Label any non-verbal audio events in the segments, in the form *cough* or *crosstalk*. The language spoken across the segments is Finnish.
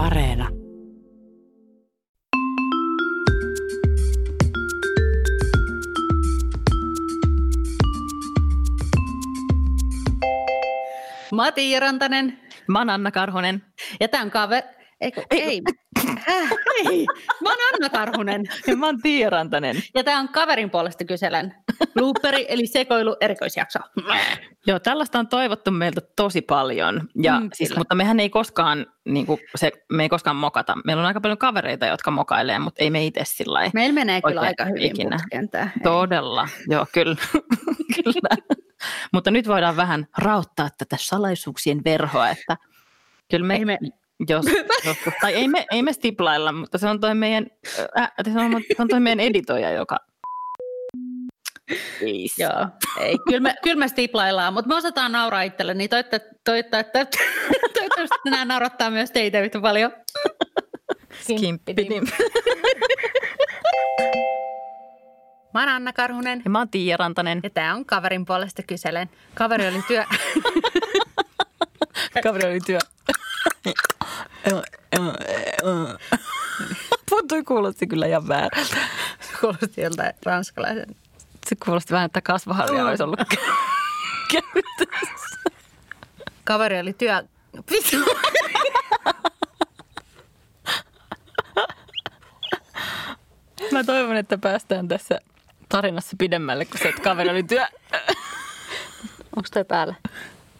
Areena. Mä oon Tiia Rantanen Mä oon Anna Karhonen. ja tää on kaveri... Eikö, ei. ei. Häh? *laughs* ei. Mä oon Anna Karhunen Ja mä oon Tiia Rantanen. ja tää on kaverin puolesta kyselen. Looperi eli sekoilu erikoisjakso. Joo, tällaista on toivottu meiltä tosi paljon. Ja Mm, siis, mutta mehän ei koskaan, niin kuin se, me ei koskaan mokata. Meillä on aika paljon kavereita, jotka mokailee, mutta ei me itse sillä lailla. Meillä menee kyllä aika hyvin ikinä. putkeen tää. Todella, joo, kyllä. *laughs* kyllä. Mutta nyt voidaan vähän rauttaa tätä salaisuuksien verhoa, että kyllä me, Ei me- jos, joskus, tai ei me, ei me stiplailla, mutta se on toi meidän, äh, se on, se on toi meidän editoija, joka... Se- Joo, ei. Kyllä me, kyllä me stiplaillaan, mutta me osataan nauraa itselle, niin toivottavasti, toivottavasti, *laughs* toivottavasti nämä naurattaa myös teitä yhtä paljon. Skimppidim. Mä oon Anna Karhunen Ja mä oon Tiia Rantanen. ja tää on kaverin puolesta kyselen. Kaveri oli työ... *laughs* Kaveri oli työ. *laughs* Toi kuulosti kyllä ihan väärältä. Kuulosti joltain ranskalaisen. Se kuulosti vähän, että kasvaharja olisi ollut käytössä. Kaveri oli työ... Vittu. Mä toivon, että päästään tässä tarinassa pidemmälle, kun se, että kaveri oli työ... Onko toi päällä?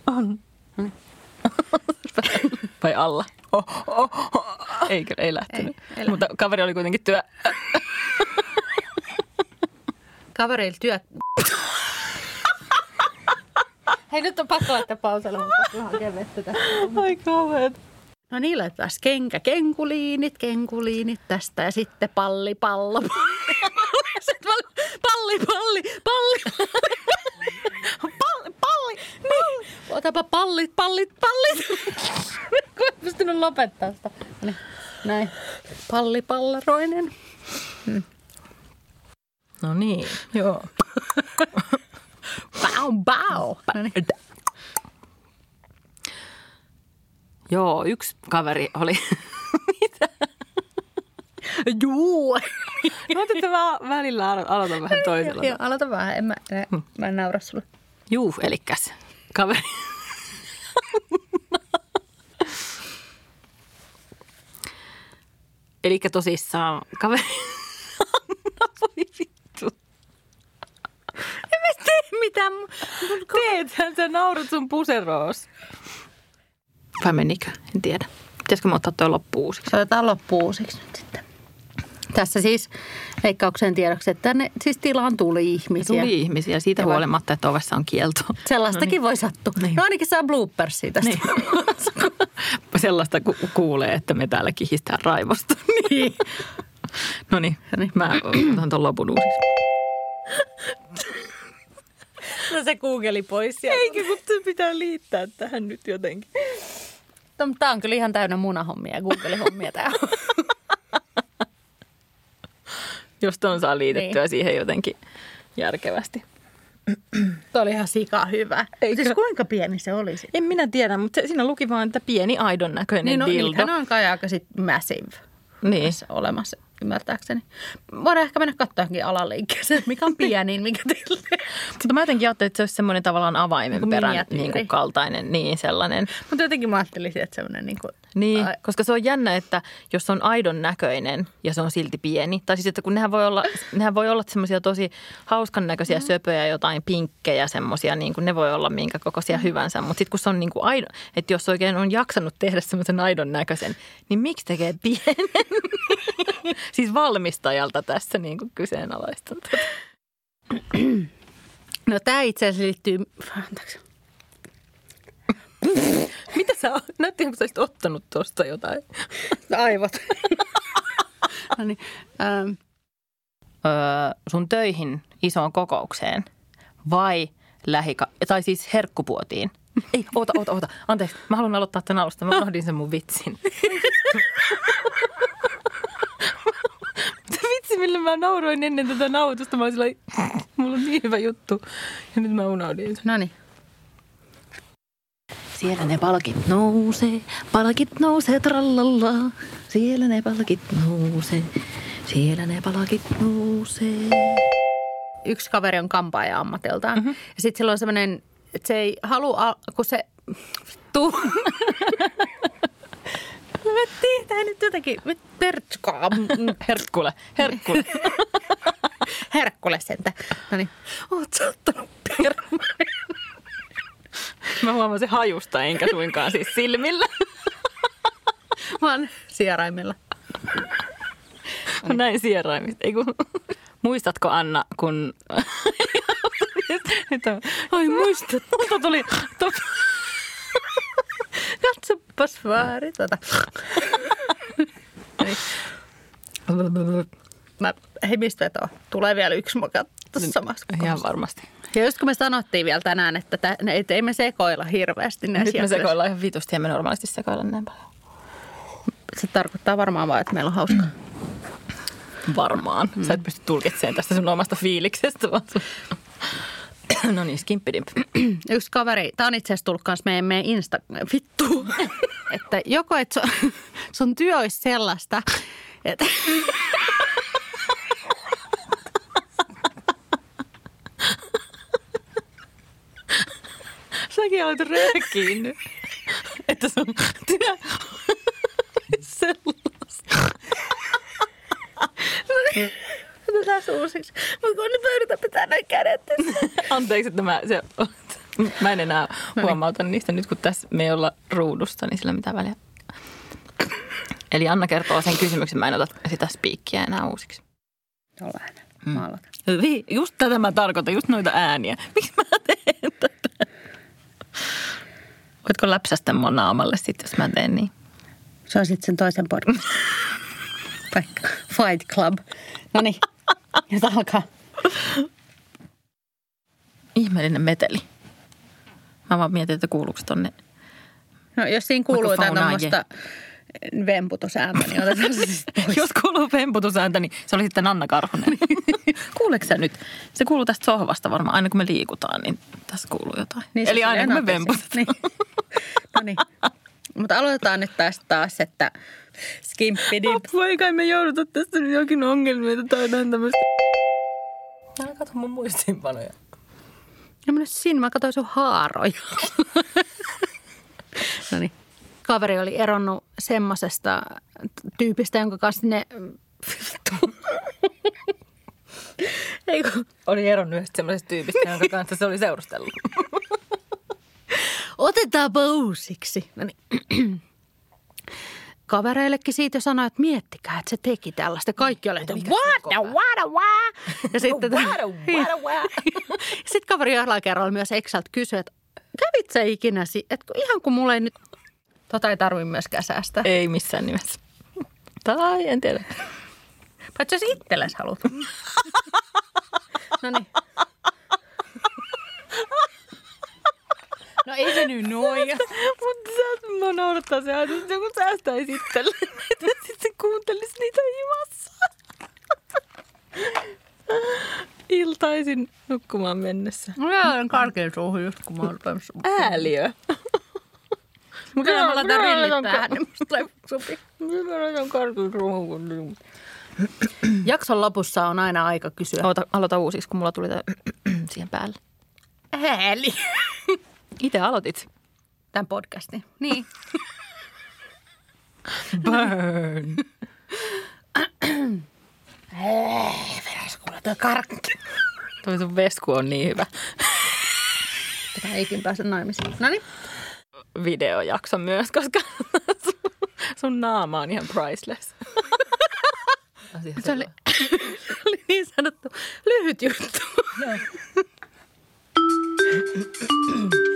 On. Vai alla? Oh, oh, oh. Ei, kyllä, ei lähtenyt. Ei, ei lähtenyt. Mutta kaveri oli kuitenkin työ... Kaveri oli työ... Hei, nyt on pakko laittaa pauselle, mutta hakea vettä tästä. Ai kauheat. No niin, laitetaan kenkä, kenkuliinit, kenkuliinit tästä ja sitten palli, pallo. Sitten palli, palli, palli. Palli, palli, palli. Otapa pallit, pallit, pallit. Kun en pystynyt lopettaa sitä. Niin, näin. Palli, pallaroinen. No niin, joo. *laughs* Bau, bau. No niin. Joo, yksi kaveri oli... *laughs* Mitä? Juu. *laughs* No, että mä välillä alo- aloitan vähän toisella. Joo, aloita vähän. En mä, mä en naura sulle. Juu, elikäs kaveri. Eli tosissaan kaveri... Anna *laughs* voi vittu. En mä tee mitään. Teethän sä naurut sun puseroos. Vai menikö? En tiedä. Pitäisikö mä ottaa toi loppuun uusiksi? Se otetaan loppuun uusiksi nyt sitten. Tässä siis veikkauksen tiedoksi, että tänne siis tilaan tuli ihmisiä. Tuli ihmisiä siitä Ja huolimatta, että ovessa on kielto. Sellaistakin voi sattua. Niin. No ainakin saa bloopersia tästä. Niin. *laughs* Sellaista ku- kuulee, että me täällä kihistään raivosta. *laughs* Niin. No niin, niin. mä otan ton lopun uusiksi. No se googeli pois. Eikä, kun se pitää liittää tähän nyt jotenkin. Tämä on kyllä ihan täynnä munahommia ja Google-hommia tää. *laughs* Jos ton saa liitettyä niin. siihen jotenkin järkevästi. Oli ihan sika hyvä. Eikö? Siis kuinka pieni se oli sitten? En minä tiedä, mutta se, siinä luki vaan, että pieni aidon näköinen Niin, no, dildo. niitähän on kai aika sit massive Niin. olemassa, ymmärtääkseni. Voidaan ehkä mennä katsoakin alaliikkeeseen, *laughs* mikä on pienin, mikä teille. Mutta mä jotenkin ajattelin, että se olisi semmoinen tavallaan avaimen perän niin kuin kaltainen. Niin, sellainen. Mutta jotenkin mä ajattelisin, että semmoinen niin kuin, Niin, Ai. koska se on jännä, että jos on aidon näköinen ja se on silti pieni, tai siis että kun nehän voi olla, nehän voi olla semmoisia tosi hauskan näköisiä mm. söpöjä, jotain pinkkejä semmoisia, niin kuin ne voi olla minkä kokoisia mm. hyvänsä, mutta sitten kun se on niin kuin aidon, että jos oikein on jaksanut tehdä semmoisen aidon näköisen, niin miksi tekee pienen? *laughs* siis valmistajalta tässä niin kuin kyseenalaistan tätä. No tämä itse asiassa liittyy, anteeksi. Mitä sä, näytti kun sä olisit ottanut tuosta jotain. aivot. *laughs* no niin, ähm, öö, sun töihin isoon kokoukseen vai lähika- tai siis herkkupuotiin? Ei, oota, oota, oota. Anteeksi, mä haluan aloittaa tämän alusta. Mä unohdin sen mun vitsin. *laughs* Millä mä nauroin ennen tätä nautusta. Mä olin sillä mulla on niin hyvä juttu. Ja nyt mä unohdin sen. no niin. Siellä ne palkit nousee, palkit nousee trallalla. Siellä ne palkit nousee, siellä ne palkit nousee. Yksi kaveri on kampaaja ammatiltaan. Mm-hmm. Ja sitten sillä on semmoinen, että se ei halua, kun se... Vittu. *laughs* Me tehdään nyt jotenkin, me tertskaa. Herkkule, herkkule. *laughs* Herkkule sentä. No niin, oot sä ottanut? Mä huomasin hajusta, enkä suinkaan siis silmillä. Vaan sieraimilla. Mä näin sieraimista. Ei kun... Muistatko Anna, kun... Nyt on... Ai muistat. Multa tuli... Katsopas vaari tota. Mä, hei mistä vetoa? Tulee vielä yksi moka tuossa samassa. Ihan varmasti. Ja just kun me sanottiin vielä tänään, että tä, et ei me sekoilla hirveästi näissä Nyt me sekoillaan ihan vitusti ja me normaalisti sekoillaan näin paljon. Se tarkoittaa varmaan vaan, että meillä on hauska. Varmaan. Sä et pysty tulkitsemaan tästä sun omasta fiiliksestä, vaan sun... *coughs* No niin, skimppidimp. *clears throat* Yksi kaveri, tää on itse asiassa tullut kanssa meidän, meidän Insta... Vittu! *laughs* että joko et sun, sun työ olisi sellaista, että... *laughs* Säkin olet röökiin. Että sun työ sellaista. *laughs* Otetaan uusiksi. Mutta kun nyt mä yritän pitää näin kädet. Anteeksi, että mä, se, *laughs* mä en enää huomauta niistä nyt, kun tässä me ei olla ruudusta, niin sillä mitä väliä. Eli Anna kertoo sen kysymyksen, mä en ota sitä spiikkiä enää uusiksi. Jolla mm. maalata. Hyvin, just tätä mä tarkoitan, just noita ääniä. *laughs* Miksi mä teen tätä? Voitko läpsästä mun naamalle sitten, jos mä teen niin? Se on sitten sen toisen. *laughs* Vaikka Fight Club. No niin, nyt alkaa. Ihmeellinen meteli. Mä vaan mietin, että kuuluuko tonne. No jos siinä kuuluu jotain tuommoista vemputusääntä, niin otetaan se sitten pois. *laughs* Jos kuuluu vemputusääntä, niin se oli sitten Anna Karhunen. *laughs* Kuuleeko sä nyt? Se kuuluu tästä sohvasta varmaan. Aina kun me liikutaan, niin tässä kuuluu jotain. Niin Eli aina kun me vemputetaan. *laughs* Niin. No niin. Mutta aloitetaan nyt tästä taas, että skimpidip. Apua, eikä me jouduta tästä nyt jokin ongelmia, että jotain tämmöistä. Älä katso mun muistiinpanoja. Ja mä sinne, mä katsoin sun haaroja. *laughs* no niin. Kaveri oli eronnut semmosesta tyypistä, jonka kanssa ne... Vittu. *laughs* Ei kun, Oli eronnut yhdestä semmoisesta tyypistä, jonka kanssa se oli seurustellut. *laughs* Otetaanpa uusiksi. No niin. *clears throat* Kavereillekin siitä sanoi, että miettikää, että se teki tällaista. Kaikki oli, että what the, what *laughs* what? Ja sitten, *laughs* sitten kaveri jollain kerralla myös Exalt kysyi, että kävit sä ikinä, että kun- ihan kun mulla ei nyt, tota ei tarvi myöskään säästää. Ei missään nimessä. Tai en tiedä. Paitsi jos itsellesi haluat. *laughs* no niin. No ei se nyt noin. Mutta sä, mä noudattaa se ajatus, että joku säästäisi itselleen, että sitten *laughs* kuuntelisi niitä himassa. Iltaisin nukkumaan mennessä. Mä olen karkein suuhun just kun mä oon rupeamassa. Ääliö. *laughs* Mä kyllä mä laitan rillit laitan tähän, niin musta ei sopi. Mitä on karkuun ruohon? Jakson lopussa on aina aika kysyä. Aloita, aloita uusiksi, kun mulla tuli tää *clears throat* siihen päälle. Hääli. *laughs* Itse aloitit. Tämän podcastin. Niin. *laughs* Burn. Veräs kuule toi karkki. Toi sun vesku on niin hyvä. Tätä eikin pääse naimisiin. No niin. Videojakso myös, koska sun, *laughs* sun naama on ihan priceless. Se oli, se oli niin sanottu lyhyt juttu.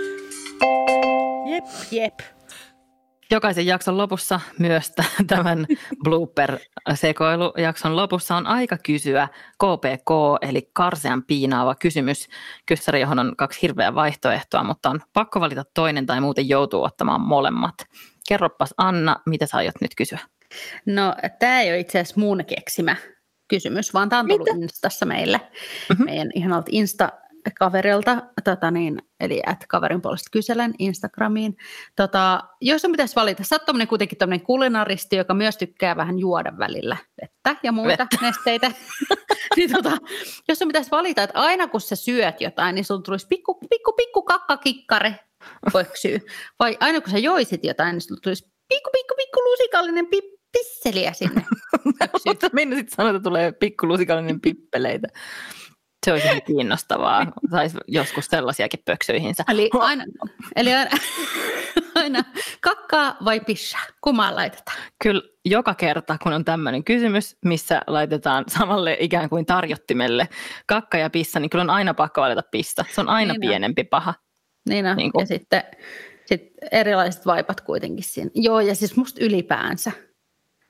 *laughs* jep, jep. Jokaisen jakson lopussa, myös *laughs* tämän blooper-sekoilujakson lopussa on aika kysyä KPK, eli karsean piinaava kysymys. Kyssäri, johon on kaksi hirveää vaihtoehtoa, mutta on pakko valita toinen tai muuten joutuu ottamaan molemmat. Kerropas Anna, mitä sä aiot nyt kysyä? No, tämä ei ole itse asiassa mun keksimä kysymys, vaan tämä on tullut Instassa meille. Mm-hmm. Meidän ihanalta Insta kaverilta, tota niin, eli että kaverin puolesta kyselen Instagramiin. Tota, jos on pitäisi valita, sä oot kuitenkin tämmöinen kulinaristi, joka myös tykkää vähän juoda välillä vettä ja muita vettä. *laughs* nesteitä. *laughs* niin tota, jos on pitäisi valita, että aina kun sä syöt jotain, niin sun tulisi pikku, pikku, pikku kakkakikkare pöksyy. Vai aina kun sä joisit jotain, niin sulla tulisi pikku, pikku, pikku lusikallinen pi- pisseliä sinne. *laughs* Mutta minne sitten sanoa, että tulee pikku lusikallinen pippeleitä. Se olisi ihan kiinnostavaa. Saisi joskus sellaisiakin pöksyihinsä. Eli aina, eli aina, *laughs* aina kakkaa vai pissa? Kummaa laitetaan? Kyllä joka kerta, kun on tämmöinen kysymys, missä laitetaan samalle ikään kuin tarjottimelle kakka ja pissa, niin kyllä on aina pakko valita pissa. Se on aina niin pienempi on. paha. Niin on. Niin kuin. ja sitten, sitten erilaiset vaipat kuitenkin siinä. Joo, ja siis musta ylipäänsä.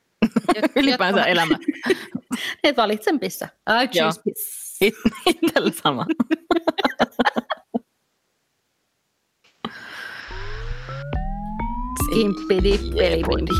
*laughs* ylipäänsä elämä. *laughs* Et valitsen pissa. I choose pissa. Inte heller samma. Skimpidi-peli-bindi.